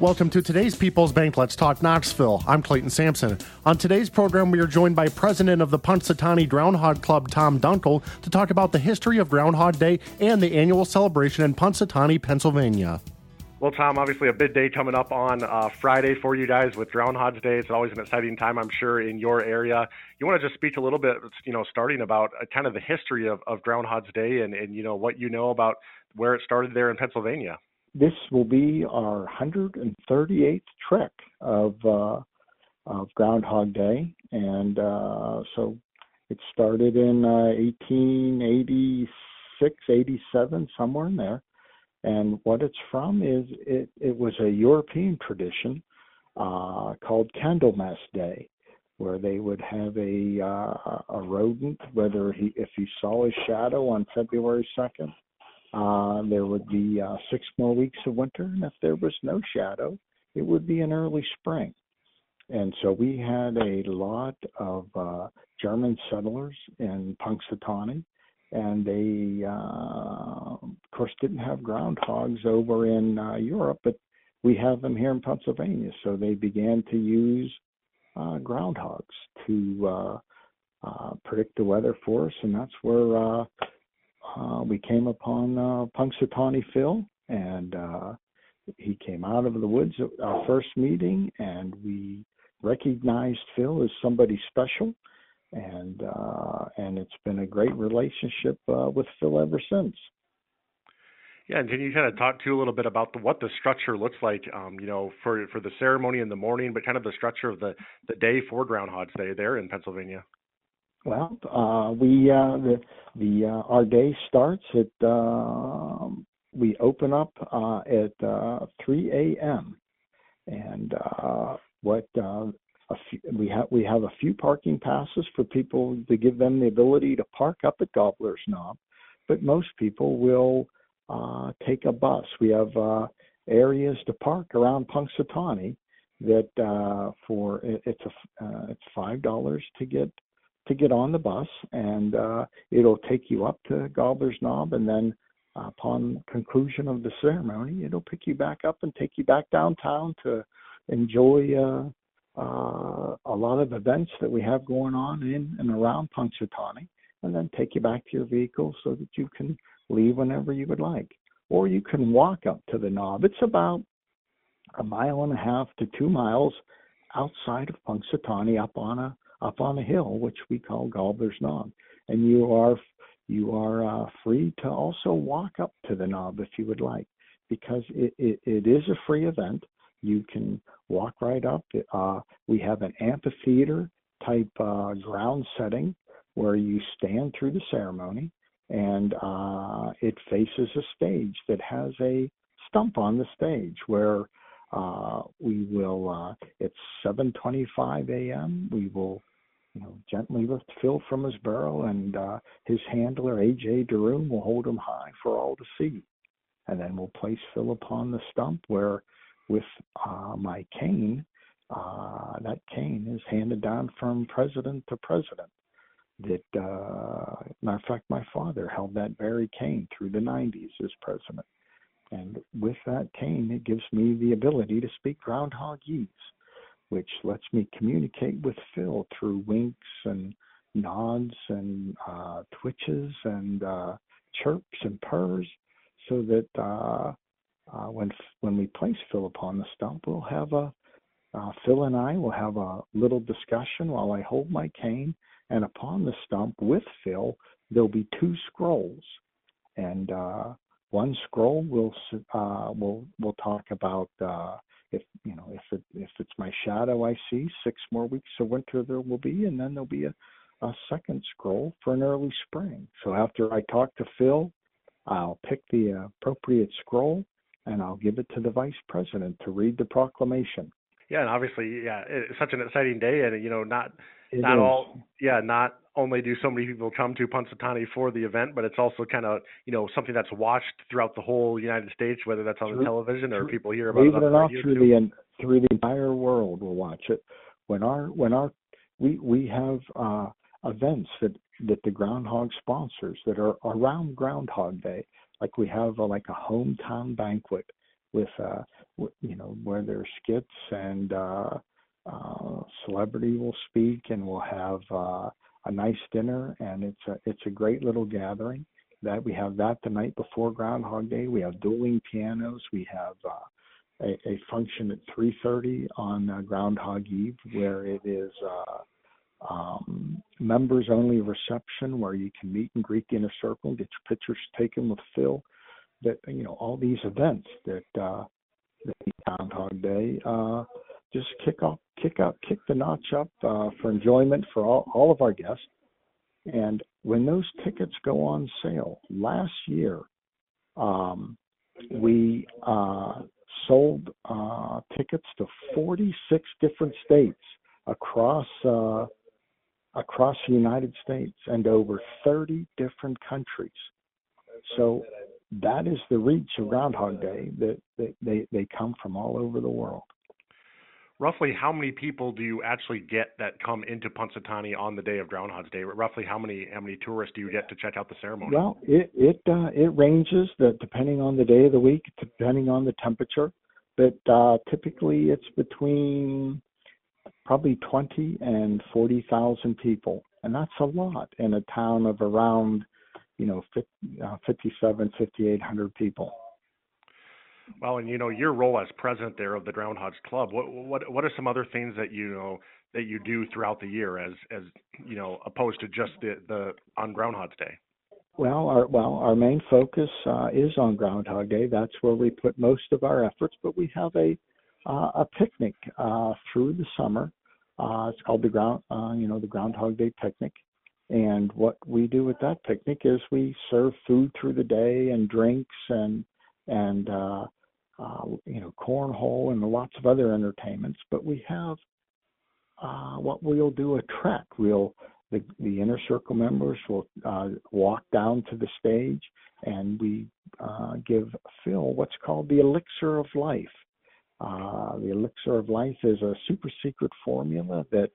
Welcome to today's People's Bank Let's Talk Knoxville. I'm Clayton Sampson. On today's program, we are joined by President of the Punxsutawney Groundhog Club, Tom Dunkel, to talk about the history of Groundhog Day and the annual celebration in Punxsutawney, Pennsylvania. Well, Tom, obviously a big day coming up on uh, Friday for you guys with Groundhog Day. It's always an exciting time, I'm sure, in your area. You want to just speak a little bit, you know, starting about uh, kind of the history of, of Groundhog's Day and, and, you know, what you know about where it started there in Pennsylvania this will be our 138th trek of uh, of Groundhog Day, and uh, so it started in uh, 1886, 87, somewhere in there. And what it's from is it, it was a European tradition uh, called Candlemas Day, where they would have a uh, a rodent, whether he if he saw his shadow on February 2nd uh, there would be uh, six more weeks of winter, and if there was no shadow, it would be an early spring. And so we had a lot of uh, German settlers in Punxsutawney, and they, uh, of course, didn't have groundhogs over in uh, Europe, but we have them here in Pennsylvania. So they began to use uh, groundhogs to predict the weather for us, and that's where uh, we came upon uh, Punxsutawney Phil, and uh, he came out of the woods at our first meeting, and we recognized Phil as somebody special, and uh, and it's been a great relationship uh, with Phil ever since. Yeah, and can you kind of talk to a little bit about the, what the structure looks like, um, you know, for for the ceremony in the morning, but kind of the structure of the the day for Groundhog's Day there in Pennsylvania? Well, uh, we uh, the the uh, our day starts at uh, we open up uh, at uh, 3 a.m. and uh, what uh, a few, we have we have a few parking passes for people to give them the ability to park up at Gobbler's Knob, but most people will uh, take a bus. We have uh, areas to park around Punxsutawney that uh, for it's a uh, it's five dollars to get to get on the bus, and uh, it'll take you up to Gobbler's Knob, and then uh, upon conclusion of the ceremony, it'll pick you back up and take you back downtown to enjoy uh, uh, a lot of events that we have going on in and around Punxsutawney, and then take you back to your vehicle so that you can leave whenever you would like. Or you can walk up to the knob. It's about a mile and a half to two miles outside of Punxsutawney up on a up on a hill, which we call Gobbler's Knob. And you are you are uh, free to also walk up to the knob if you would like, because it, it, it is a free event. You can walk right up. Uh, we have an amphitheater type uh, ground setting where you stand through the ceremony, and uh, it faces a stage that has a stump on the stage where uh, we will. Uh, it's 7:25 a.m. We will you know, gently lift Phil from his burrow, and uh, his handler AJ Dereume will hold him high for all to see. And then we'll place Phil upon the stump where, with uh, my cane, uh, that cane is handed down from president to president. That, uh, matter of fact, my father held that very cane through the 90s as president. And with that cane, it gives me the ability to speak groundhogese which lets me communicate with Phil through winks and nods and uh, twitches and uh, chirps and purrs, so that uh, uh, when when we place Phil upon the stump, we'll have a uh, Phil and I will have a little discussion while I hold my cane, and upon the stump with Phil, there'll be two scrolls, and uh, one scroll will uh, will will talk about uh, if you know if it if it's my shadow I see, six more weeks of winter there will be, and then there'll be a, a second scroll for an early spring. So after I talk to Phil, I'll pick the appropriate scroll, and I'll give it to the vice president to read the proclamation. Yeah, and obviously, yeah, it's such an exciting day, and you know, not It not is. all, yeah, not only do so many people come to Punxsutawney for the event, but it's also kind of you know something that's watched throughout the whole United States, whether that's on the television or people hear about Believe it it or not, through the through the entire world will watch it. When our when our we we have uh, events that that the Groundhog sponsors that are around Groundhog Day, like we have a, like a hometown banquet with uh you know where there's skits and uh, uh, celebrity will speak and we'll have uh, a nice dinner and it's a it's a great little gathering. That we have that the night before Groundhog Day. We have dueling pianos. We have uh, a, a function at 3:30 on uh, Groundhog Eve, where it is uh, um, members only reception, where you can meet and greet the inner circle, get your pictures taken with Phil. That you know all these events that uh, that Groundhog Day uh, just kick off, kick up, kick the notch up uh, for enjoyment for all, all of our guests. And when those tickets go on sale, last year um, we uh, sold uh, tickets to 46 different states across uh, across the United States and over 30 different countries. So that is the reach of Groundhog Day. That they, they they come from all over the world. Roughly, how many people do you actually get that come into Punxsutawney on the day of Groundhog's Day? Roughly, how many how many tourists do you get to check out the ceremony? Well, it it uh, it ranges that depending on the day of the week, depending on the temperature. But uh, typically, it's between probably twenty and forty thousand people, and that's a lot in a town of around, you know, 50, uh, 57, 5800 people. Well, and you know your role as president there of the Groundhogs Club. What what what are some other things that you know that you do throughout the year as as you know opposed to just the the on Groundhog's Day? Well, our well, our main focus uh, is on Groundhog Day. That's where we put most of our efforts. But we have a uh, a picnic uh, through the summer. Uh, it's called the ground, uh, you know, the Groundhog Day picnic. And what we do with that picnic is we serve food through the day and drinks and and uh, uh, you know cornhole and lots of other entertainments. But we have uh, what we'll do a trek. We'll the, the inner circle members will uh, walk down to the stage and we uh, give Phil what's called the elixir of life. Uh, the elixir of life is a super secret formula that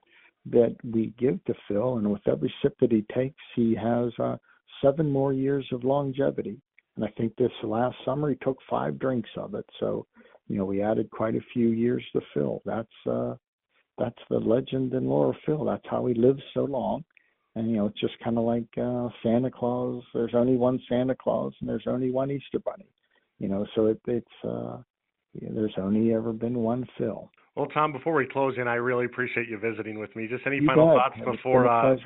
that we give to Phil, and with every sip that he takes, he has uh, seven more years of longevity. And I think this last summer he took five drinks of it, so you know we added quite a few years to Phil. That's uh, that's the legend and lore of Phil. That's how he lived so long. And you know, it's just kind of like uh, Santa Claus. There's only one Santa Claus, and there's only one Easter Bunny. You know, so it, it's uh, yeah, there's only ever been one Phil. Well, Tom, before we close in, I really appreciate you visiting with me. Just any You final bet. thoughts before uh,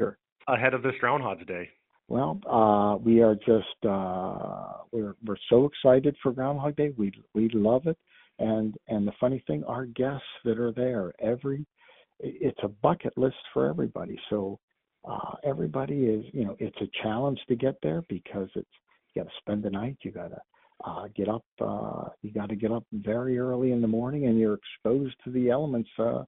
ahead of this Groundhog's Day? Well, uh, we are just uh, we're we're so excited for Groundhog Day. We we love it, and and the funny thing, our guests that are there, every it's a bucket list for everybody. So uh, everybody is, you know, it's a challenge to get there because it's you got to spend the night. You got to uh, get up. Uh, you got to get up very early in the morning, and you're exposed to the elements uh,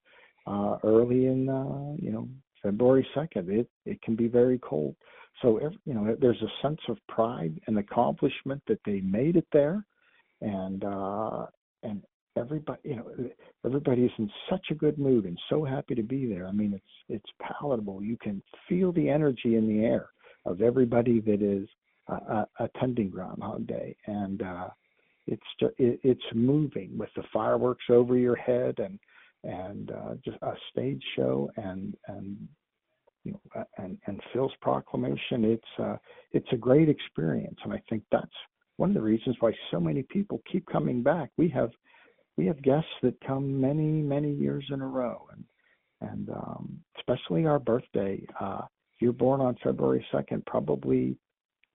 uh, early in, uh, you know, February second. It it can be very cold. So every, you know, there's a sense of pride and accomplishment that they made it there, and uh, and everybody, you know, everybody is in such a good mood and so happy to be there. I mean, it's it's palatable. You can feel the energy in the air of everybody that is uh, uh, attending Groundhog Day, and uh, it's just, it, it's moving with the fireworks over your head and and uh, just a stage show and and you know and and Phil's proclamation. It's uh, it's a great experience, and I think that's one of the reasons why so many people keep coming back. We have we have guests that come many many years in a row, and and um, especially our birthday. Uh, you're born on February second, probably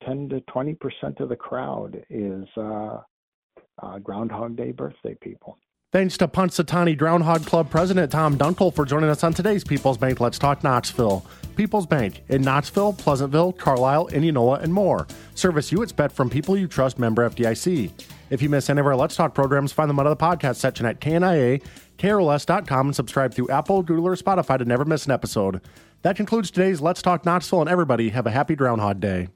ten to twenty percent of the crowd is uh, uh, Groundhog Day birthday people. Thanks to Punxsutawney Groundhog Club President Tom Dunkel for joining us on today's People's Bank Let's Talk Knoxville. People's Bank in Knoxville, Pleasantville, Carlisle, Indianola, and more. Service you expect from people you trust, member FDIC. If you miss any of our Let's Talk programs, find them under the podcast section at KNIA, KROS.com, and subscribe through Apple, Google, or Spotify to never miss an episode. That concludes today's Let's Talk Knoxville, and everybody have a happy Groundhog Day.